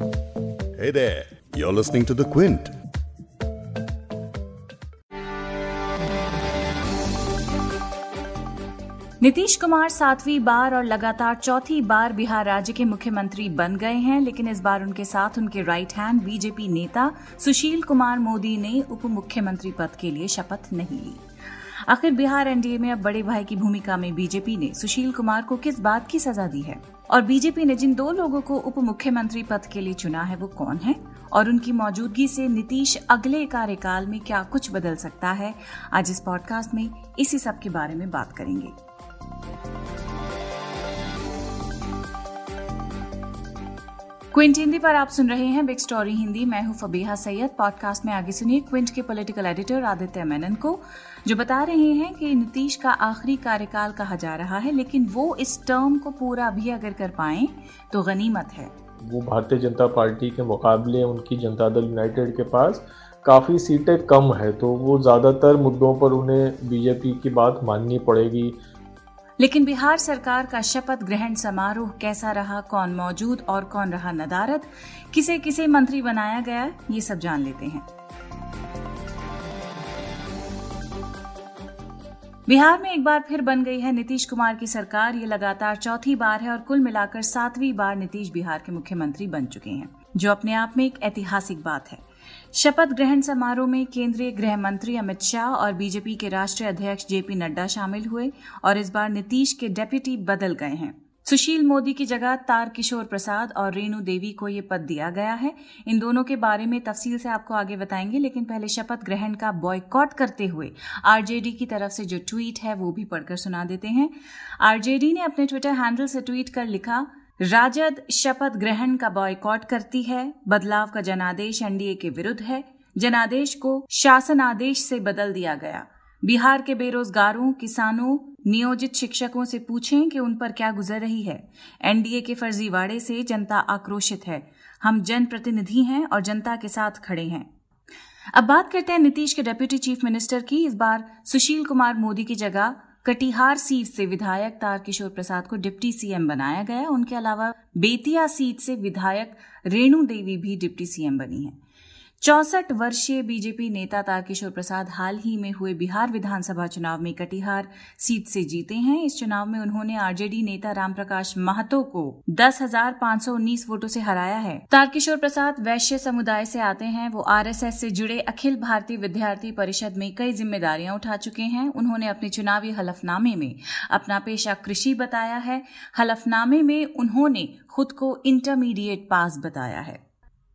Hey there, you're listening to The Quint. Nitish Kumar सातवीं बार और लगातार चौथी बार बिहार राज्य के मुख्यमंत्री बन गए हैं लेकिन इस बार उनके साथ उनके राइट हैंड बीजेपी नेता सुशील कुमार मोदी ने उप मुख्यमंत्री पद के लिए शपथ नहीं ली आखिर बिहार एनडीए में अब बड़े भाई की भूमिका में बीजेपी ने सुशील कुमार को किस बात की सजा दी है? और बीजेपी ने जिन दो लोगों को उप मुख्यमंत्री पद के लिए चुना है, वो कौन है? और उनकी मौजूदगी से नीतीश अगले कार्यकाल में क्या कुछ बदल सकता है? आज इस पॉडकास्ट में इसी सब के बारे में बात करेंगे। क्विंट हिंदी पर आप सुन रहे हैं बिग स्टोरी हिंदी। मैं हूँ फबीहा सैयद। पॉडकास्ट में आगे सुनिए क्विंट के पॉलिटिकल एडिटर आदित्य मेनन को, जो बता रहे हैं कि नीतीश का आखिरी कार्यकाल कहा जा रहा है, लेकिन वो इस टर्म को पूरा भी अगर कर पाए तो गनीमत है। वो भारतीय जनता पार्टी के मुकाबले उनकी जनता दल यूनाइटेड के पास काफ़ी सीटें कम है तो वो ज़्यादातर मुद्दों पर उन्हें बीजेपी की बात माननी पड़ेगी। लेकिन बिहार सरकार का शपथ ग्रहण समारोह कैसा रहा, कौन मौजूद और कौन रहा नदारद, किसे किसे मंत्री बनाया गया, ये सब जान लेते हैं। बिहार में एक बार फिर बन गई है नीतीश कुमार की सरकार, ये लगातार चौथी बार है और कुल मिलाकर सातवीं बार नीतीश बिहार के मुख्यमंत्री बन चुके हैं, जो अपने आप में एक ऐतिहासिक बात है। शपथ ग्रहण समारोह में केंद्रीय गृह मंत्री अमित शाह और बीजेपी के राष्ट्रीय अध्यक्ष जेपी नड्डा शामिल हुए और इस बार नीतीश के डेप्यूटी बदल गए हैं। सुशील मोदी की जगह तार किशोर प्रसाद और रेणु देवी को ये पद दिया गया है। इन दोनों के बारे में तफसील से आपको आगे बताएँगे, लेकिन पहले शपथ ग्रहण का बॉयकॉट करते हुए आरजेडी की तरफ़ से जो ट्वीट है वो भी पढ़कर सुना देते हैं। आरजेडी ने अपने ट्विटर हैंडल से ट्वीट कर लिखा राजद शपथ ग्रहण का बॉयकॉट करती है। बदलाव का जनादेश एनडीए के विरुद्ध है। जनादेश को शासन आदेश से बदल दिया गया। बिहार के बेरोजगारों, किसानों, नियोजित शिक्षकों से पूछें कि उन पर क्या गुजर रही है। एनडीए के फर्जीवाड़े से जनता आक्रोशित है। हम जनप्रतिनिधि हैं और जनता के साथ खड़े हैं। अब बात करते हैं नीतीश के डेप्यूटी चीफ मिनिस्टर की। इस बार सुशील कुमार मोदी की जगह कटिहार सीट से विधायक तारकिशोर प्रसाद को डिप्टी सीएम बनाया गया। उनके अलावा बेतिया सीट से विधायक रेणु देवी भी डिप्टी सीएम बनी है। चौसठ वर्षीय बीजेपी नेता तारकिशोर प्रसाद हाल ही में हुए बिहार विधानसभा चुनाव में कटिहार सीट से जीते हैं। इस चुनाव में उन्होंने आरजेडी नेता रामप्रकाश महतो को दस हज़ार पाँच सौ उन्नीस वोटों से हराया है। तारकिशोर प्रसाद वैश्य समुदाय से आते हैं। वो आरएसएस से जुड़े अखिल भारतीय विद्यार्थी परिषद में कई जिम्मेदारियाँ उठा चुके हैं। उन्होंने अपने चुनावी हलफनामे में अपना पेशा कृषि बताया है। हलफनामे में उन्होंने खुद को इंटरमीडिएट पास बताया है।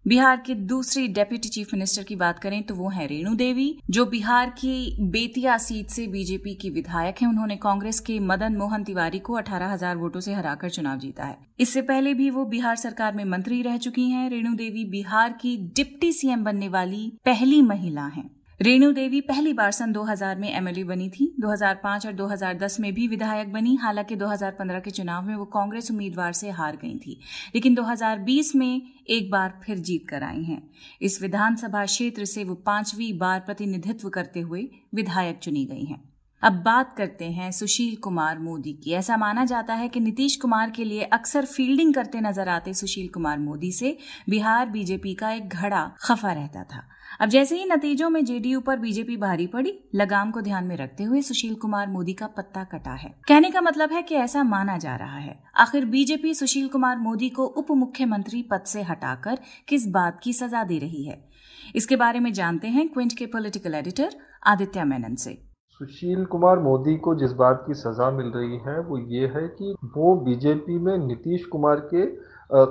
बिहार के दूसरी डेप्यूटी चीफ मिनिस्टर की बात करें तो वो है रेणु देवी, जो बिहार की बेतिया सीट से बीजेपी की विधायक हैं। उन्होंने कांग्रेस के मदन मोहन तिवारी को अठारह हज़ार वोटों से हराकर चुनाव जीता है। इससे पहले भी वो बिहार सरकार में मंत्री रह चुकी हैं। रेणु देवी बिहार की डिप्टी सीएम बनने वाली पहली महिला हैं। रेणु देवी पहली बार सन 2000 में एमएलए बनी थी। 2005 और 2010 में भी विधायक बनी। हालाँकि 2015 के चुनाव में वो कांग्रेस उम्मीदवार से हार गई थी। लेकिन 2020 में एक बार फिर जीत कर आई हैं। इस विधानसभा क्षेत्र से वो पांचवी बार प्रतिनिधित्व करते हुए विधायक चुनी गई हैं। अब बात करते हैं सुशील कुमार मोदी की। ऐसा माना जाता है कि नीतीश कुमार के लिए अक्सर फील्डिंग करते नज़र आते सुशील कुमार मोदी से। बिहार बीजेपी का एक घड़ा खफा रहता था। अब जैसे ही नतीजों में जेडीयू पर बीजेपी भारी पड़ी, लगाम को ध्यान में रखते हुए सुशील कुमार मोदी का पत्ता कटा है। कहने का मतलब है कि ऐसा माना जा रहा है। आखिर बीजेपी सुशील कुमार मोदी को उप मुख्यमंत्री पद से हटाकर किस बात की सजा दे रही है? इसके बारे में जानते हैं क्विंट के पॉलिटिकल एडिटर आदित्य मेनन से। सुशील कुमार मोदी को जिस बात की सजा मिल रही है, वो ये है कि वो बीजेपी में नीतीश कुमार के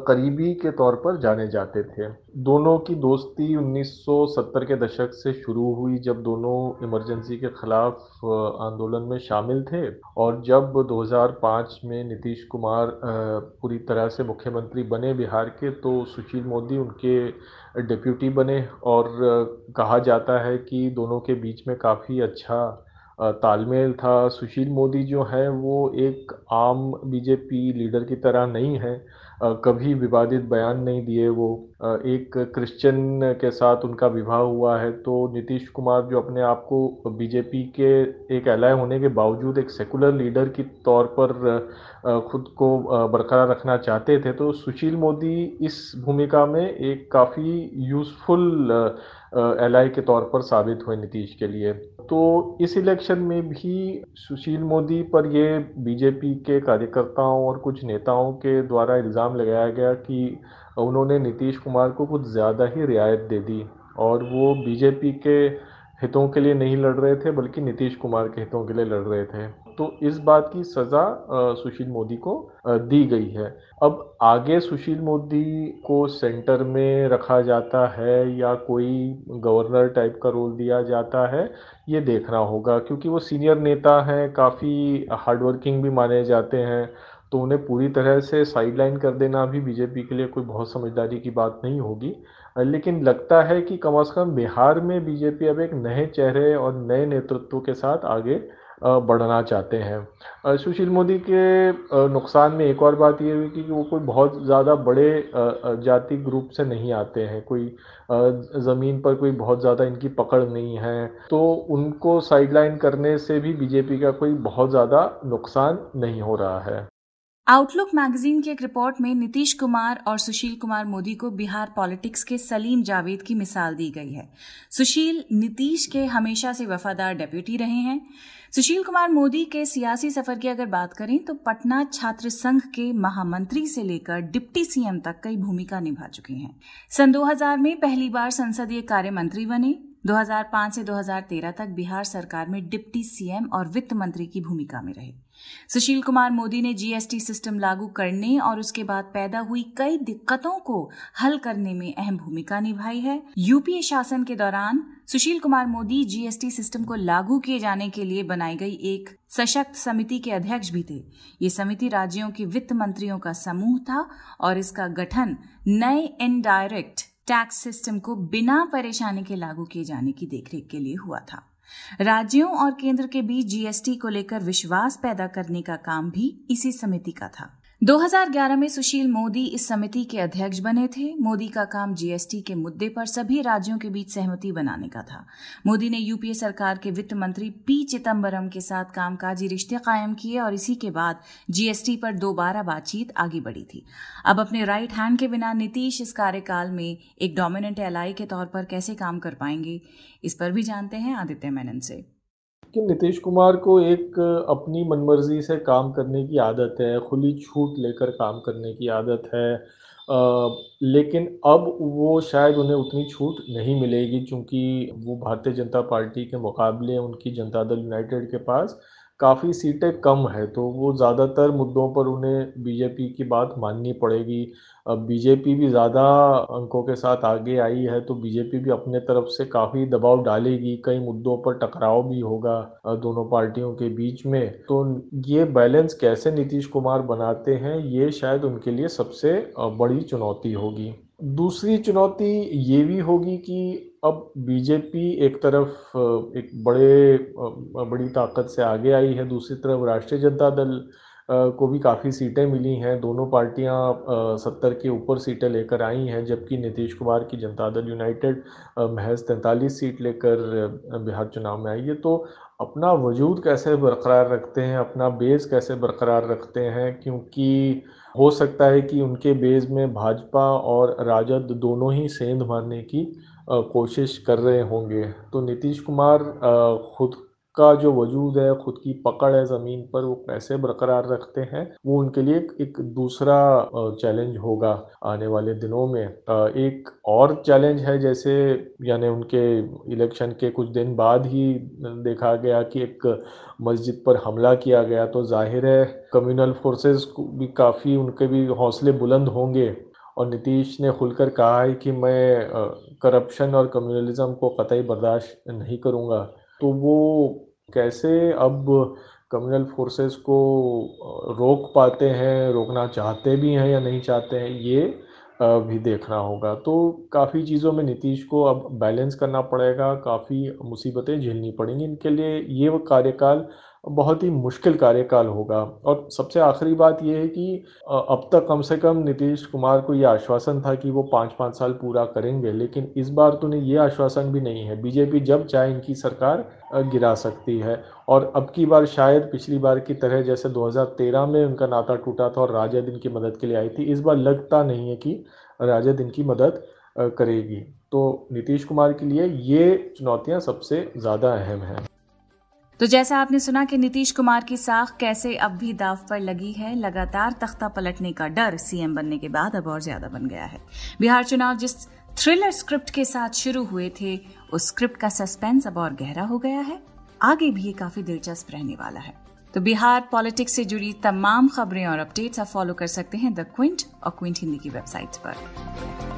करीबी के तौर पर जाने जाते थे। दोनों की दोस्ती 1970 के दशक से शुरू हुई, जब दोनों इमरजेंसी के खिलाफ आंदोलन में शामिल थे और जब 2005 में नीतीश कुमार पूरी तरह से मुख्यमंत्री बने बिहार के तो सुशील मोदी उनके डिप्यूटी बने और कहा जाता है कि दोनों के बीच में काफ़ी अच्छा तालमेल था। सुशील मोदी जो है, वो एक आम बीजेपी लीडर की तरह नहीं है। कभी विवादित बयान नहीं दिए वो। एक क्रिश्चियन के साथ उनका विवाह हुआ है तो नीतीश कुमार जो अपने आप को बीजेपी के एक एलाय होने के बावजूद एक सेकुलर लीडर की तौर पर खुद को बरकरार रखना चाहते थे तो सुशील मोदी इस भूमिका में एक काफ़ी यूज़फुल एल के तौर पर साबित हुए नीतीश के लिए। तो इस इलेक्शन में भी सुशील मोदी पर ये बीजेपी के कार्यकर्ताओं और कुछ नेताओं के द्वारा इल्ज़ाम लगाया गया कि उन्होंने नीतीश कुमार को कुछ ज़्यादा ही रियायत दे दी और वो बीजेपी के हितों के लिए नहीं लड़ रहे थे, बल्कि नीतीश कुमार के हितों के लिए लड़ रहे थे। तो इस बात की सज़ा सुशील मोदी को दी गई है। अब आगे सुशील मोदी को सेंटर में रखा जाता है या कोई गवर्नर टाइप का रोल दिया जाता है, ये देखना होगा, क्योंकि वो सीनियर नेता हैं, काफ़ी हार्डवर्किंग भी माने जाते हैं तो उन्हें पूरी तरह से साइडलाइन कर देना भी बीजेपी के लिए कोई बहुत समझदारी की बात नहीं होगी। लेकिन लगता है कि कम अज़ कम बिहार में बीजेपी अब एक नए चेहरे और नए नेतृत्व के साथ आगे बढ़ना चाहते हैं। सुशील मोदी के नुकसान में एक और बात ये हुई कि वो कोई बहुत ज़्यादा बड़े जाति ग्रुप से नहीं आते हैं। कोई ज़मीन पर कोई बहुत ज़्यादा इनकी पकड़ नहीं है। तो उनको साइडलाइन करने से भी बीजेपी का कोई बहुत ज़्यादा नुकसान नहीं हो रहा है। आउटलुक मैगजीन की एक रिपोर्ट में नीतीश कुमार और सुशील कुमार मोदी को बिहार पॉलिटिक्स के सलीम जावेद की मिसाल दी गई है। सुशील, नीतीश के हमेशा से वफादार डेप्यूटी रहे हैं। सुशील कुमार मोदी के सियासी सफ़र की अगर बात करें तो पटना छात्र संघ के महामंत्री से लेकर डिप्टी सीएम तक कई भूमिका निभा चुके हैं। सन 2000 में पहली बार संसदीय कार्य मंत्री बने 2005 से 2013 तक बिहार सरकार में डिप्टी सीएम और वित्त मंत्री की भूमिका में रहे। सुशील कुमार मोदी ने जीएसटी सिस्टम लागू करने और उसके बाद पैदा हुई कई दिक्कतों को हल करने में अहम भूमिका निभाई है। यूपीए शासन के दौरान सुशील कुमार मोदी जीएसटी सिस्टम को लागू किए जाने के लिए बनाई गई एक सशक्त समिति के अध्यक्ष भी थे। ये समिति राज्यों के वित्त मंत्रियों का समूह था और इसका गठन नए इनडायरेक्ट टैक्स सिस्टम को बिना परेशानी के लागू किए जाने की देखरेख के लिए हुआ था। राज्यों और केंद्र के बीच जीएसटी को लेकर विश्वास पैदा करने का काम भी इसी समिति का था। 2011 में सुशील मोदी इस समिति के अध्यक्ष बने थे। मोदी का काम जीएसटी के मुद्दे पर सभी राज्यों के बीच सहमति बनाने का था। मोदी ने यूपीए सरकार के वित्त मंत्री पी चिदम्बरम के साथ कामकाजी रिश्ते कायम किए और इसी के बाद जीएसटी पर दोबारा बातचीत आगे बढ़ी थी। अब अपने राइट हैंड के बिना नीतीश इस कार्यकाल में एक डोमिनेंट एलाई के तौर पर कैसे काम कर पाएँगे, इस पर भी जानते हैं आदित्य मेनन से। कि नीतीश कुमार को एक अपनी मनमर्जी से काम करने की आदत है खुली छूट लेकर काम करने की आदत है। आ, लेकिन अब वो शायद उन्हें उतनी छूट नहीं मिलेगी क्योंकि वो भारतीय जनता पार्टी के मुकाबले उनकी जनता दल यूनाइटेड के पास काफ़ी सीटें कम है तो वो ज़्यादातर मुद्दों पर उन्हें बीजेपी की बात माननी पड़ेगी। अब बीजेपी भी ज़्यादा अंकों के साथ आगे आई है तो बीजेपी भी अपने तरफ़ से काफ़ी दबाव डालेगी। कई मुद्दों पर टकराव भी होगा दोनों पार्टियों के बीच में। तो ये बैलेंस कैसे नीतीश कुमार बनाते हैं, ये शायद उनके लिए सबसे बड़ी चुनौती होगी। दूसरी चुनौती ये भी होगी कि अब बीजेपी एक तरफ़ एक बड़े बड़ी ताकत से आगे आई है, दूसरी तरफ़ राष्ट्रीय जनता दल को भी काफ़ी सीटें मिली हैं। दोनों पार्टियाँ सत्तर के ऊपर सीटें लेकर आई हैं, जबकि नीतीश कुमार की जनता दल यूनाइटेड महज तैंतालीस सीट लेकर बिहार चुनाव में आई है। तो अपना वजूद कैसे बरकरार रखते हैं, अपना बेस कैसे बरकरार रखते हैं? क्योंकि हो सकता है कि उनके बेस में भाजपा और राजद दोनों ही सेंध मारने की कोशिश कर रहे होंगे। तो नीतीश कुमार खुद का जो वजूद है, खुद की पकड़ है ज़मीन पर, वो कैसे बरकरार रखते हैं, वो उनके लिए एक दूसरा चैलेंज होगा आने वाले दिनों में। एक और चैलेंज है जैसे, यानी उनके इलेक्शन के कुछ दिन बाद ही देखा गया कि एक मस्जिद पर हमला किया गया तो ज़ाहिर है कम्युनल फोर्सेस भी काफ़ी उनके भी हौसले बुलंद होंगे। और नीतीश ने खुलकर कहा है कि मैं करप्शन और कम्युनलिज्म को कतई बर्दाश्त नहीं करूँगा। तो वो कैसे अब कम्युनल फोर्सेस को रोक पाते हैं, रोकना चाहते भी हैं या नहीं चाहते हैं, ये भी देखना होगा। तो काफ़ी चीज़ों में नीतीश को अब बैलेंस करना पड़ेगा, काफ़ी मुसीबतें झेलनी पड़ेंगी इनके लिए। ये कार्यकाल बहुत ही मुश्किल कार्यकाल होगा। और सबसे आखिरी बात यह है कि अब तक कम से कम नीतीश कुमार को ये आश्वासन था कि वो पाँच पाँच साल पूरा करेंगे, लेकिन इस बार तो उन्हें ये आश्वासन भी नहीं है। बीजेपी जब चाहे इनकी सरकार गिरा सकती है। और अब की बार शायद पिछली बार की तरह जैसे 2013 में उनका नाता टूटा था और राजद इनकी मदद के लिए आई थी, इस बार लगता नहीं है कि राजद इनकी मदद करेगी। तो नीतीश कुमार के लिए ये चुनौतियाँ सबसे ज़्यादा अहम हैं। तो जैसा आपने सुना कि नीतीश कुमार की साख कैसे अब भी दाव पर लगी है, लगातार तख्ता पलटने का डर सीएम बनने के बाद अब और ज़्यादा बन गया है। बिहार चुनाव जिस थ्रिलर स्क्रिप्ट के साथ शुरू हुए थे, उस स्क्रिप्ट का सस्पेंस अब और गहरा हो गया है। आगे भी ये काफ़ी दिलचस्प रहने वाला है। तो बिहार पॉलिटिक्स से जुड़ी तमाम खबरें और अपडेट्स आप फॉलो कर सकते हैं द क्विंट और क्विंट हिंदी की वेबसाइट पर।